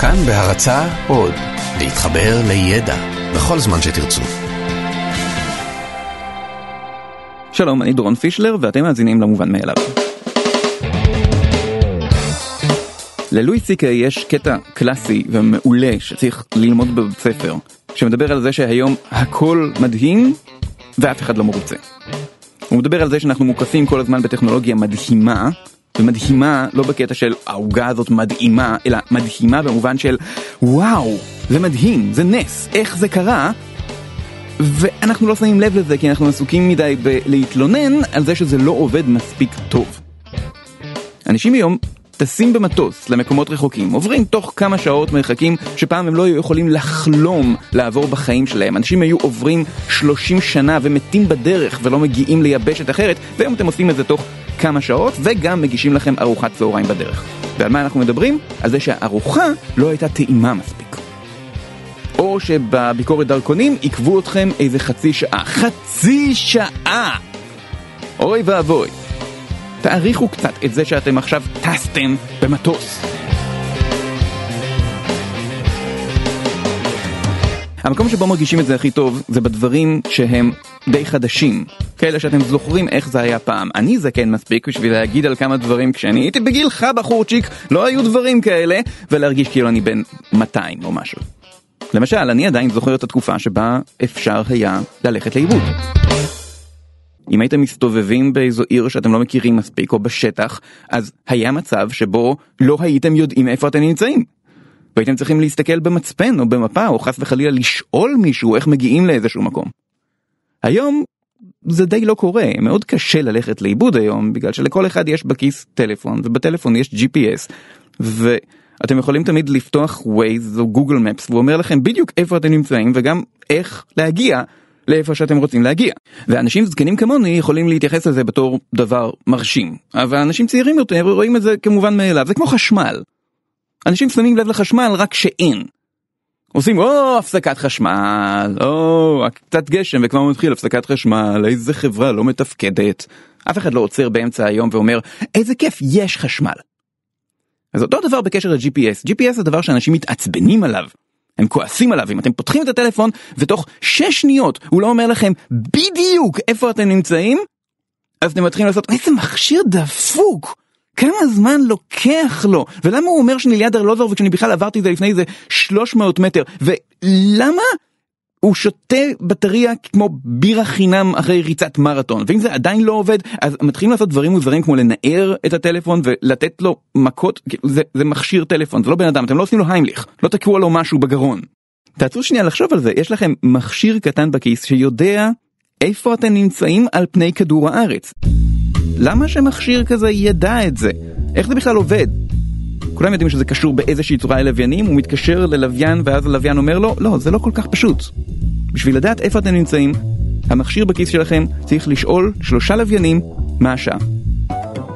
כאן בהרצה עוד, להתחבר לידע בכל זמן שתרצו. שלום, אני דורון פישלר ואתם מאזינים למובן מאליו. ללואי סי.קיי יש קטע קלאסי ומעולה שצריך ללמוד בבית ספר, שמדבר על זה שהיום הכל מדהים ואף אחד לא מרוצה. הוא מדבר על זה שאנחנו מוקפים כל הזמן בטכנולוגיה מדהימה, ומדהימה לא בקטע של העוגה הזאת מדהימה, אלא מדהימה במובן של וואו, זה מדהים, זה נס, איך זה קרה? ואנחנו לא שמים לב לזה כי אנחנו עסוקים מדי בלהתלונן על זה שזה לא עובד מספיק טוב. אנשים היום טסים במטוס למקומות רחוקים, עוברים תוך כמה שעות מרחקים שפעם הם לא היו יכולים לחלום לעבור בחיים שלהם. אנשים היו עוברים 30 שנה ומתים בדרך ולא מגיעים ליבשת אחרת, והיום אתם עושים את זה תוך כמה שעות וגם מגישים לכם ארוחת צהריים בדרך. ועל מה אנחנו מדברים? על זה שהארוחה לא הייתה טעימה מספיק. או שבביקורת דרכונים עיכבו אתכם איזה חצי שעה. חצי שעה! אוי ואבוי. תעריכו קצת את זה שאתם עכשיו טסתם במטוס. המקום שבו מרגישים את זה הכי טוב זה בדברים שהם די חדשים, כאלה שאתם זוכרים איך זה היה פעם. אני זקן מספיק בשביל להגיד על כמה דברים כשאני הייתי בגילך בחורצ'יק, לא היו דברים כאלה, ולהרגיש כאילו אני בן 200 או משהו. למשל, אני עדיין זוכר את התקופה שבה אפשר היה ללכת לאיבוד. אם הייתם מסתובבים באיזו עיר שאתם לא מכירים מספיק או בשטח, אז היה מצב שבו לא הייתם יודעים איפה אתם נמצאים. והייתם צריכים להסתכל במצפן או במפה או חס וחלילה לשאול מישהו איך מגיעים לאיזשהו מקום. היום זה די לא קורה, מאוד קשה ללכת לאיבוד היום בגלל שלכל אחד יש בכיס טלפון ובטלפון יש GPS ואתם יכולים תמיד לפתוח Waze או Maps והוא אומר לכם בדיוק איפה אתם נמצאים וגם איך להגיע לאיפה שאתם רוצים להגיע. ואנשים זקנים כמוני יכולים להתייחס לזה בתור דבר מרשים, אבל אנשים צעירים יותר רואים את זה כמובן מאליו, זה כמו חשמל. אנשים שמים לב לחשמל רק שאין. עושים או הפסקת חשמל, או קצת גשם וכבר מתחיל הפסקת חשמל, איזה חברה לא מתפקדת. אף אחד לא עוצר באמצע היום ואומר איזה כיף יש חשמל. אז אותו דבר בקשר ל-GPS, GPS זה דבר שאנשים מתעצבנים עליו. הם כועסים עליו אם אתם פותחים את הטלפון ותוך 6 שניות הוא לא אומר לכם בדיוק איפה אתם נמצאים אז אתם מתחילים לעשות איזה מכשיר דפוק כמה זמן לוקח לו ולמה הוא אומר שאני ליד ארלוזור וכשאני בכלל עברתי את זה לפני איזה 300 מטר ולמה הוא שותה בטריה כמו בירה חינם אחרי ריצת מרתון ואם זה עדיין לא עובד אז מתחילים לעשות דברים מוזרים כמו לנער את הטלפון ולתת לו מכות זה, זה מכשיר טלפון זה לא בן אדם אתם לא עושים לו היימליך לא תקעו לו משהו בגרון. תעצרו שנייה לחשוב על זה יש לכם מכשיר קטן בכיס שיודע איפה אתם נמצאים על פני כדור הארץ. למה שמכשיר כזה ידע את זה? איך זה בכלל עובד? כולם יודעים שזה קשור באיזושהי צורה ללוויינים, הוא מתקשר ללוויין ואז הלוויין אומר לו, לא, זה לא כל כך פשוט. בשביל לדעת איפה אתם נמצאים, המכשיר בכיס שלכם צריך לשאול שלושה לוויינים מה השעה.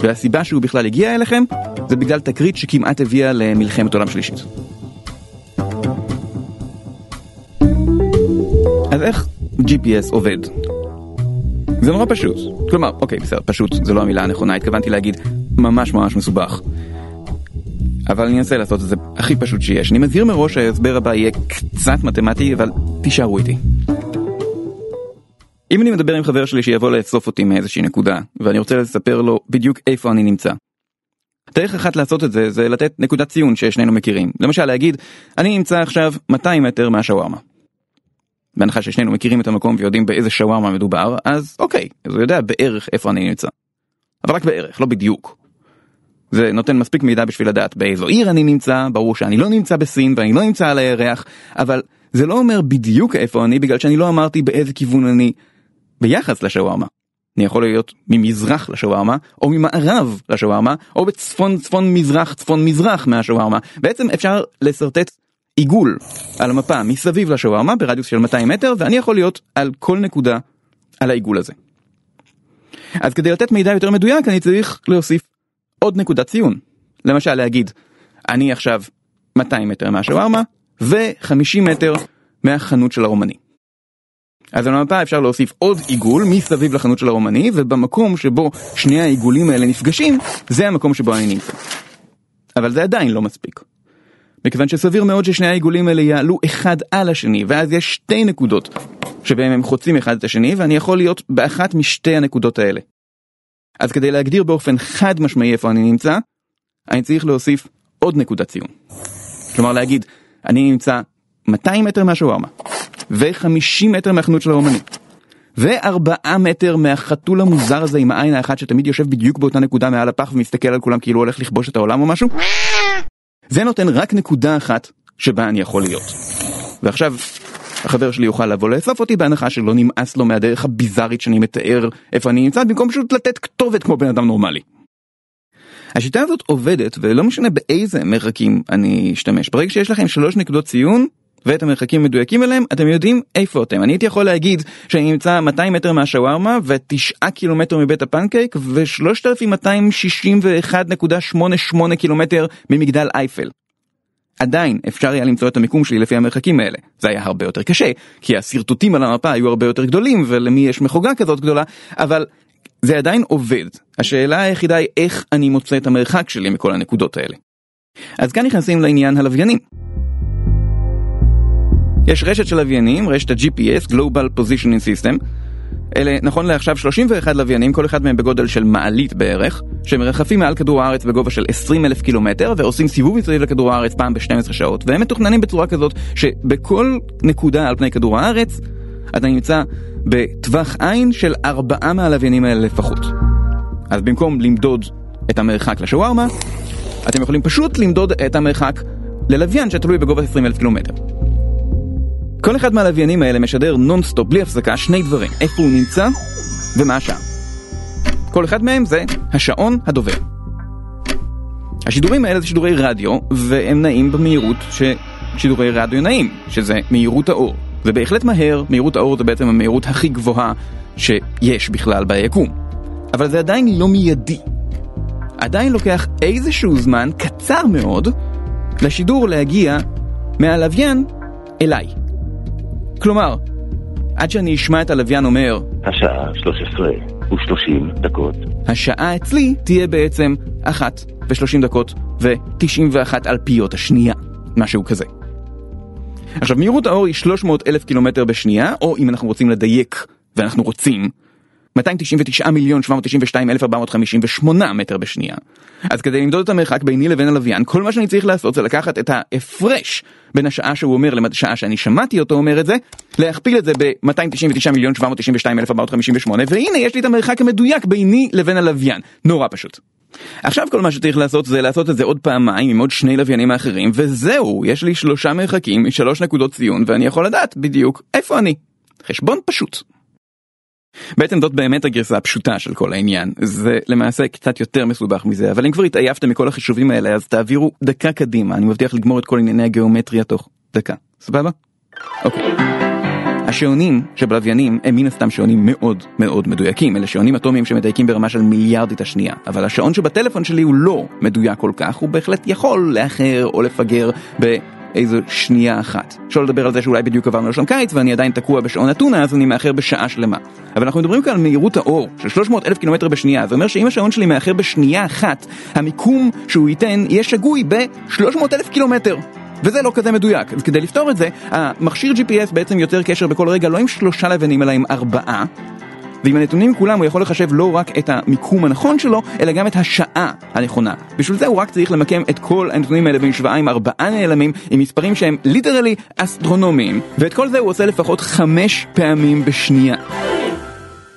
והסיבה שהוא בכלל הגיע אליכם, זה בגלל תקרית שכמעט הביאה למלחמת עולם שלישית. אז איך GPS עובד? זה נורא פשוט. כלומר, אוקיי, בסדר, פשוט, זו לא המילה הנכונה, התכוונתי להגיד ממש ממש מסובך. אבל אני אנסה לעשות את זה הכי פשוט שיש. אני מזהיר מראש שההסבר הבא יהיה קצת מתמטי, אבל תישארו איתי. אם אני מדבר עם חבר שלי שיבוא לאסוף אותי מאיזושהי נקודה, ואני רוצה לספר לו בדיוק איפה אני נמצא. דרך אחת לעשות את זה, זה לתת נקודת ציון ששנינו מכירים. למשל להגיד, אני נמצא עכשיו 200 מטר מהשווארמה. בהנחה ששנינו מכירים את המקום ויודעים באיזה שווארמה מדובר, אז אוקיי, אז הוא יודע בערך איפה אני נמצא. אבל רק בערך, לא בדיוק. זה נותן מספיק מידע בשביל לדעת באיזו עיר אני נמצא, ברור שאני לא נמצא בסין ואני לא נמצא על הירח, אבל זה לא אומר בדיוק איפה אני בגלל שאני לא אמרתי באיזה כיוון אני ביחס לשווארמה. אני יכול להיות ממזרח לשווארמה, או ממערב לשווארמה, או בצפון צפון מזרח צפון מזרח מהשווארמה. בעצם אפשר לשרטט עיגול על המפה מסביב לשווארמה ברדיוס של 200 מטר, ואני יכול להיות על כל נקודה על העיגול הזה. אז כדי לתת מידע יותר מדויק אני צריך להוסיף עוד נקודת ציון. למשל להגיד, אני עכשיו 200 מטר מהשווארמה ו-50 מטר מהחנות של הרומני. אז על המפה אפשר להוסיף עוד עיגול מסביב לחנות של הרומני ובמקום שבו שני העיגולים האלה נפגשים זה המקום שבו אני נמצא. אבל זה עדיין לא מספיק. מכיוון שסביר מאוד ששני העיגולים האלה יעלו אחד על השני, ואז יש שתי נקודות שבהם הם חוצים אחד את השני, ואני יכול להיות באחת משתי הנקודות האלה. אז כדי להגדיר באופן חד משמעי איפה אני נמצא, אני צריך להוסיף עוד נקודת ציון. כלומר להגיד, אני נמצא 200 מטר מהשווארמה, ו-50 מטר מהחנות של האומנית, ו-4 מטר מהחתול המוזר הזה עם העין האחת שתמיד יושב בדיוק באותה נקודה מעל הפח ומסתכל על כולם כאילו הולך לכבוש את העולם או משהו. זה נותן רק נקודה אחת שבה אני יכול להיות. ועכשיו, החבר שלי יוכל לבוא לאסוף אותי בהנחה שלא נמאס לו מהדרך הביזארית שאני מתאר איפה אני נמצא, במקום פשוט לתת כתובת כמו בן אדם נורמלי. השיטה הזאת עובדת ולא משנה באיזה מרחקים אני אשתמש. ברגע שיש לכם שלוש נקודות ציון ואת המרחקים מדויקים אליהם, אתם יודעים איפה אתם. אני הייתי יכול להגיד שאני נמצא 200 מטר מהשווארמה ו-9 קילומטר מבית הפנקייק ו-3261.88 קילומטר ממגדל אייפל. עדיין אפשר היה למצוא את המיקום שלי לפי המרחקים האלה. זה היה הרבה יותר קשה, כי השרטוטים על המפה היו הרבה יותר גדולים ולמי יש מחוגה כזאת גדולה, אבל זה עדיין עובד. השאלה היחידה היא איך אני מוצא את המרחק שלי מכל הנקודות האלה. אז כאן נכנסים לעניין הלוויינים. יש רשת של לוויינים, רשת ה-GPS, Global Positioning System. אלה נכון לעכשיו 31 לוויינים, כל אחד מהם בגודל של מעלית בערך, שמרחפים מעל כדור הארץ בגובה של 20 אלף קילומטר ועושים סיבוב מסביב לכדור הארץ פעם ב-12 שעות, והם מתוכננים בצורה כזאת שבכל נקודה על פני כדור הארץ אתה נמצא בטווח עין של ארבעה מהלוויינים האלה לפחות. אז במקום למדוד את המרחק לשווארמה, אתם יכולים פשוט למדוד את המרחק ללוויין שתלוי בגובה 20 אלף קילומטר. כל אחד מהלוויינים האלה משדר נונסטופ בלי הפסקה שני דברים, איפה הוא נמצא ומה השעה. כל אחד מהם זה השעון הדובר. השידורים האלה זה שידורי רדיו, והם נעים במהירות ששידורי רדיו נעים, שזה מהירות האור. זה בהחלט מהר, מהירות האור זה בעצם המהירות הכי גבוהה שיש בכלל ביקום. אבל זה עדיין לא מיידי. עדיין לוקח איזשהו זמן קצר מאוד לשידור להגיע מהלוויין אליי. כלומר, עד שאני אשמע את הלוויין אומר השעה 13 ו-30 דקות. השעה אצלי תהיה בעצם 1 ו-30 דקות ו-91 אלפיות השנייה, משהו כזה. עכשיו מהירות האור היא 300 אלף קילומטר בשנייה, או אם אנחנו רוצים לדייק, ואנחנו רוצים, 299 מיליון 792 אלף 458 מטר בשנייה. אז כדי למדוד את המרחק ביני לבין הלוויין, כל מה שאני צריך לעשות זה לקחת את ההפרש בין השעה שהוא אומר לשעה שאני שמעתי אותו אומר את זה, להכפיל את זה ב-299 מיליון 792 אלף 458, והנה יש לי את המרחק המדויק ביני לבין הלוויין. נורא פשוט. עכשיו כל מה שצריך לעשות זה לעשות את זה עוד פעמיים עם עוד שני לוויינים האחרים, וזהו, יש לי שלושה מרחקים משלוש נקודות ציון, ואני יכול לדעת בדיוק איפה אני. חשבון פשוט. בעצם זאת באמת הגרסה הפשוטה של כל העניין, זה למעשה קצת יותר מסובך מזה, אבל אם כבר התעייפתם מכל החישובים האלה אז תעבירו דקה קדימה, אני מבטיח לגמור את כל ענייני הגיאומטריה תוך דקה, סבבה? אוקיי. השעונים שבלוויינים הם מן הסתם שעונים מאוד מאוד מדויקים, אלה שעונים אטומיים שמדייקים ברמה של מיליארדית השנייה, אבל השעון שבטלפון שלי הוא לא מדויק כל כך, הוא בהחלט יכול לאחר או לפגר ב... איזו שנייה אחת. שלא לדבר על זה שאולי בדיוק עברנו לשם קיץ ואני עדיין תקוע בשעון אתונה אז אני מאחר בשעה שלמה. אבל אנחנו מדברים כאן על מהירות האור של 300 אלף קילומטר בשנייה, זה אומר שאם השעון שלי מאחר בשנייה אחת, המיקום שהוא ייתן יהיה שגוי ב-300 אלף קילומטר. וזה לא כזה מדויק, אז כדי לפתור את זה, המכשיר GPS בעצם יוצר קשר בכל רגע לא עם שלושה לוויינים אלא עם ארבעה ועם הנתונים כולם הוא יכול לחשב לא רק את המיקום הנכון שלו, אלא גם את השעה הנכונה. בשביל זה הוא רק צריך למקם את כל הנתונים האלה במשוואה עם ארבעה נעלמים, עם מספרים שהם literally אסטרונומיים, ואת כל זה הוא עושה לפחות חמש פעמים בשנייה.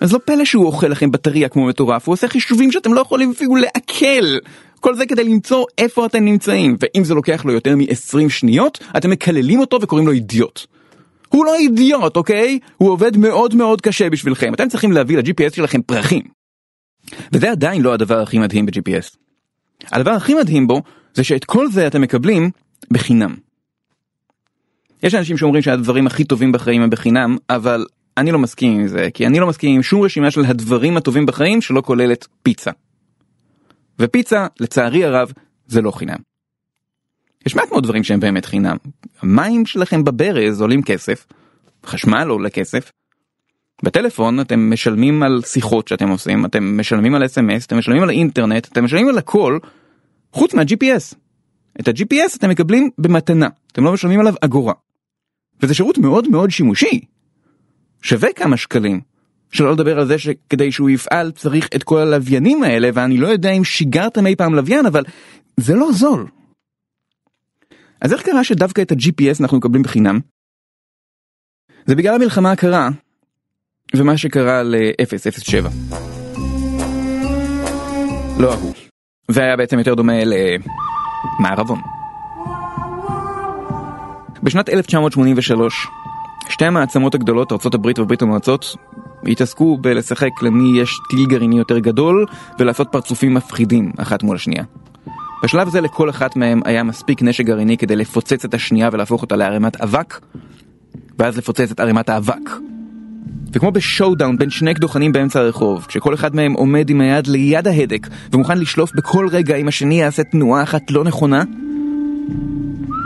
אז לא פלא שהוא אוכל לכם בטריה כמו מטורף, הוא עושה חישובים שאתם לא יכולים אפילו לעכל. כל זה כדי למצוא איפה אתם נמצאים, ואם זה לוקח לו יותר מ-20 שניות, אתם מקללים אותו וקוראים לו אידיוט. הוא לא אידיוט, אוקיי? הוא עובד מאוד מאוד קשה בשבילכם. אתם צריכים להביא ל-GPS שלכם פרחים. וזה עדיין לא הדבר הכי מדהים ב-GPS. הדבר הכי מדהים בו זה שאת כל זה אתם מקבלים בחינם. יש אנשים שאומרים שהדברים הכי טובים בחיים הם בחינם, אבל אני לא מסכים עם זה, כי אני לא מסכים עם שום רשימה של הדברים הטובים בחיים שלא כוללת פיצה. ופיצה, לצערי הרב, זה לא חינם. יש מעט מאוד דברים שהם באמת חינם. המים שלכם בברז עולים כסף, חשמל עולה כסף. בטלפון אתם משלמים על שיחות שאתם עושים, אתם משלמים על אס.אם.אס, אתם משלמים על אינטרנט, אתם משלמים על הכל, חוץ מה-GPS. את ה-GPS אתם מקבלים במתנה, אתם לא משלמים עליו אגורה. וזה שירות מאוד מאוד שימושי. שווה כמה שקלים. שלא לדבר על זה שכדי שהוא יפעל צריך את כל הלוויינים האלה, ואני לא יודע אם שיגרתם אי פעם לוויין, אבל זה לא זול. אז איך קרה שדווקא את ה-GPS אנחנו מקבלים בחינם? זה בגלל המלחמה הקרה, ומה שקרה ל-007. לא ההוא. זה היה בעצם יותר דומה למערבון. בשנת 1983, שתי המעצמות הגדולות, ארה"ב וברית המועצות, התעסקו בלשחק למי יש טיל גרעיני יותר גדול ולעשות פרצופים מפחידים אחת מול השנייה. בשלב זה לכל אחת מהם היה מספיק נשק גרעיני כדי לפוצץ את השנייה ולהפוך אותה לערימת אבק, ואז לפוצץ את ערימת האבק. וכמו בשואודאון בין שני קדוחנים באמצע הרחוב, כשכל אחד מהם עומד עם היד ליד ההדק ומוכן לשלוף בכל רגע אם השני יעשה תנועה אחת לא נכונה,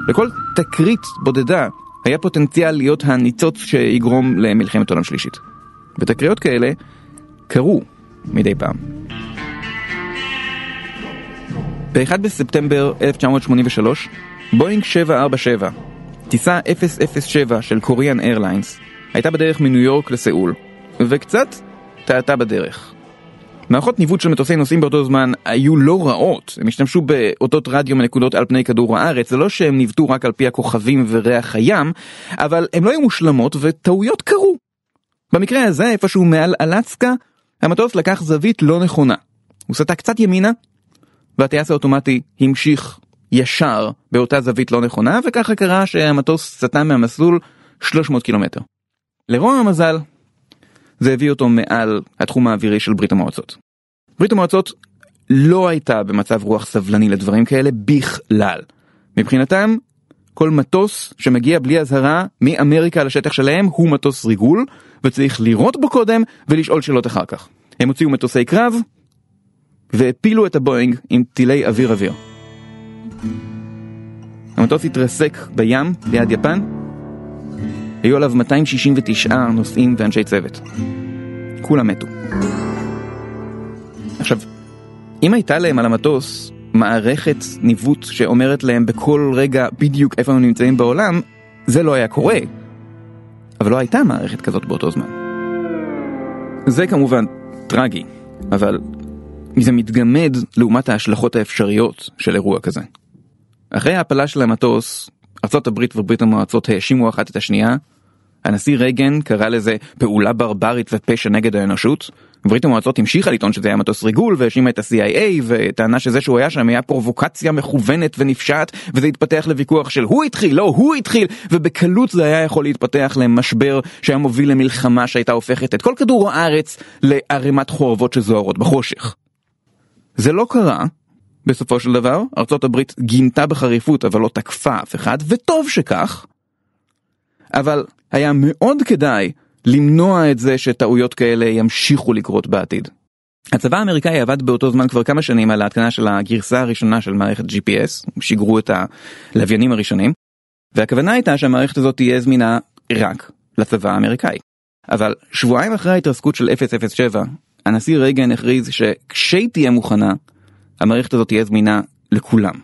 לכל תקרית בודדה היה פוטנציאל להיות הניצוץ שיגרום למלחמת עולם שלישית. ותקריות כאלה קרו מדי פעם. ב-1 בספטמבר 1983, בואינג 747, טיסה 007 של קוריאן איירליינס, הייתה בדרך מניו יורק לסאול, וקצת טעתה בדרך. מערכות ניווט של מטוסי נוסעים באותו זמן היו לא רעות, הם השתמשו באותות רדיו מנקודות על פני כדור הארץ, זה לא שהם ניווטו רק על פי הכוכבים וריח הים, אבל הם לא היו מושלמות וטעויות קרו. במקרה הזה, איפשהו מעל אלסקה, המטוס לקח זווית לא נכונה. הוא סטה קצת ימינה, והטייס האוטומטי המשיך ישר באותה זווית לא נכונה, וככה קרה שהמטוס סטה מהמסלול 300 קילומטר. לרוע המזל, זה הביא אותו מעל התחום האווירי של ברית המועצות. ברית המועצות לא הייתה במצב רוח סבלני לדברים כאלה בכלל. מבחינתם, כל מטוס שמגיע בלי אזהרה מאמריקה לשטח שלהם הוא מטוס ריגול, וצריך לירות בו קודם ולשאול שאלות אחר כך. הם הוציאו מטוסי קרב והפילו את הבואינג עם טילי אוויר אוויר. המטוס התרסק בים ליד יפן, היו עליו 269 נוסעים ואנשי צוות. כולם מתו. עכשיו, אם הייתה להם על המטוס מערכת ניווט שאומרת להם בכל רגע בדיוק איפה הם נמצאים בעולם, זה לא היה קורה. אבל לא הייתה מערכת כזאת באותו זמן. זה כמובן טרגי, אבל זה מתגמד לעומת ההשלכות האפשריות של אירוע כזה. אחרי ההפלה של המטוס, ארה"ב וברית המועצות האשימו אחת את השנייה, הנשיא רייגן קרא לזה פעולה ברברית ופשע נגד האנושות, ברית המועצות המשיכה לטעון שזה היה מטוס ריגול והאשימה את ה-CIA וטענה שזה שהוא היה שם היה פרובוקציה מכוונת ונפשעת וזה התפתח לוויכוח של הוא התחיל, לא הוא התחיל ובקלות זה היה יכול להתפתח למשבר שהיה מוביל למלחמה שהייתה הופכת את כל כדור הארץ לערימת חורבות שזוהרות בחושך. זה לא קרה, בסופו של דבר, ארצות הברית גינתה בחריפות אבל לא תקפה אף אחד, וטוב שכך. אבל היה מאוד כדאי למנוע את זה שטעויות כאלה ימשיכו לקרות בעתיד. הצבא האמריקאי עבד באותו זמן כבר כמה שנים על ההתקנה של הגרסה הראשונה של מערכת GPS, שיגרו את הלוויינים הראשונים, והכוונה הייתה שהמערכת הזאת תהיה זמינה רק לצבא האמריקאי. אבל שבועיים אחרי ההתרסקות של 007, הנשיא רייגן הכריז שכשהיא תהיה מוכנה, המערכת הזאת תהיה זמינה לכולם.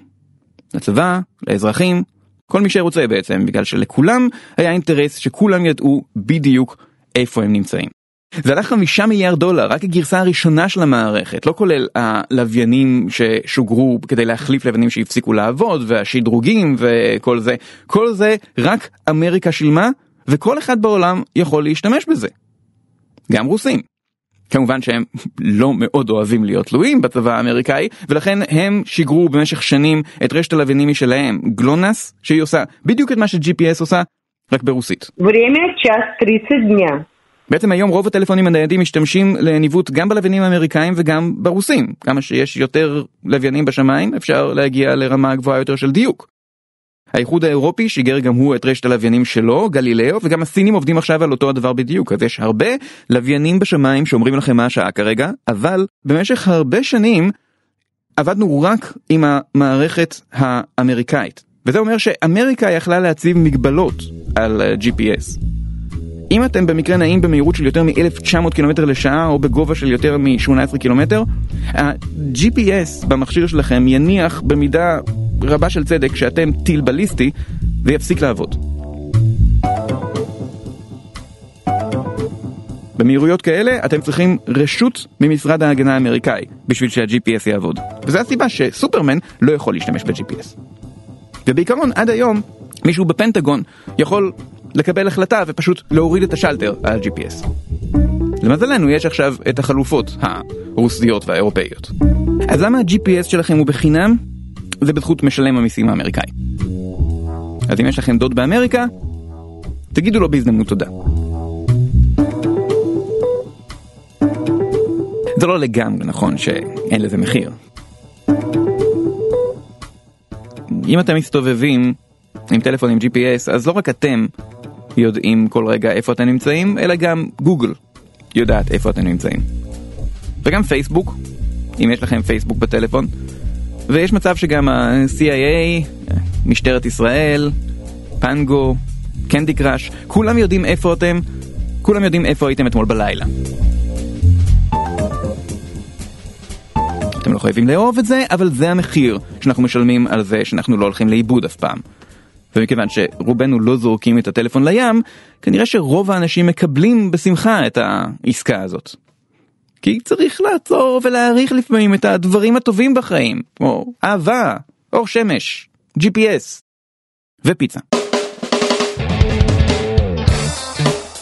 לצבא, לאזרחים, כל מי שרוצה בעצם, בגלל שלכולם היה אינטרס שכולם ידעו בדיוק איפה הם נמצאים. זה עלה חמישה מיליארד דולר, רק הגרסה הראשונה של המערכת, לא כולל הלוויינים ששוגרו כדי להחליף לוויינים שהפסיקו לעבוד, והשדרוגים וכל זה. כל זה רק אמריקה שילמה, וכל אחד בעולם יכול להשתמש בזה. גם רוסים. כמובן שהם לא מאוד אוהבים להיות תלויים בצבא האמריקאי, ולכן הם שיגרו במשך שנים את רשת הלוויינים משלהם, גלונס, שהיא עושה בדיוק את מה ש-GPS עושה, רק ברוסית. בעצם היום רוב הטלפונים הניידים משתמשים לניווט גם בלוויינים האמריקאים וגם ברוסים. כמה שיש יותר לוויינים בשמיים אפשר להגיע לרמה גבוהה יותר של דיוק. האיחוד האירופי שיגר גם הוא את רשת הלוויינים שלו, גלילאו, וגם הסינים עובדים עכשיו על אותו הדבר בדיוק, אז יש הרבה לוויינים בשמיים שאומרים לכם מה השעה כרגע, אבל במשך הרבה שנים עבדנו רק עם המערכת האמריקאית. וזה אומר שאמריקה יכלה להציב מגבלות על GPS. אם אתם במקרה נעים במהירות של יותר מ-1900 קילומטר לשעה או בגובה של יותר מ-18 קילומטר, ה-GPS במכשיר שלכם יניח במידה רבה של צדק שאתם טיל בליסטי, זה יפסיק לעבוד. במהירויות כאלה אתם צריכים רשות ממשרד ההגנה האמריקאי בשביל שה-GPS יעבוד. וזו הסיבה שסופרמן לא יכול להשתמש ב-GPS. ובעיקרון עד היום מישהו בפנטגון יכול לקבל החלטה ופשוט להוריד את השלטר על GPS. למזלנו יש עכשיו את החלופות הרוסיות והאירופאיות. אז למה ה-GPS שלכם הוא בחינם? זה בזכות משלם המיסים האמריקאי. אז אם יש לכם דוד באמריקה, תגידו לו בהזדמנות תודה. זה לא לגמרי נכון שאין לזה מחיר. אם אתם מסתובבים עם טלפון עם GPS, אז לא רק אתם יודעים כל רגע איפה אתם נמצאים, אלא גם גוגל יודעת איפה אתם נמצאים. וגם פייסבוק, אם יש לכם פייסבוק בטלפון. ויש מצב שגם ה-CIA, משטרת ישראל, פנגו, קנדי קראש, כולם יודעים איפה אתם, כולם יודעים איפה הייתם אתמול בלילה. אתם לא חייבים לאהוב את זה, אבל זה המחיר שאנחנו משלמים על זה שאנחנו לא הולכים לאיבוד אף פעם. ומכיוון שרובנו לא זורקים את הטלפון לים, כנראה שרוב האנשים מקבלים בשמחה את העסקה הזאת. כי צריך לעצור ולהעריך לפעמים את הדברים הטובים בחיים, כמו אהבה, אור שמש, GPS ופיצה.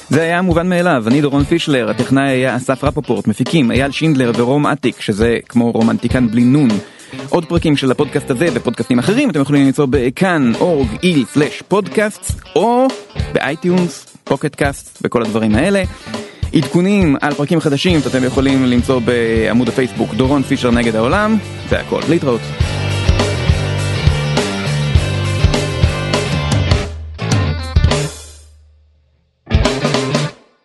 זה היה מובן מאליו, אני דורון פישלר, הטכנאי היה אסף רפופורט, מפיקים אייל שינדלר ורום אטיק, שזה כמו רומנטיקן בלי נון. עוד פרקים של הפודקאסט הזה ופודקאסטים אחרים אתם יכולים למצוא ב kan org il פודקאסט או ב iTunes, Pocket Casts וכל הדברים האלה. עדכונים על פרקים חדשים שאתם יכולים למצוא בעמוד הפייסבוק דורון פישלר נגד העולם, זה הכל, להתראות.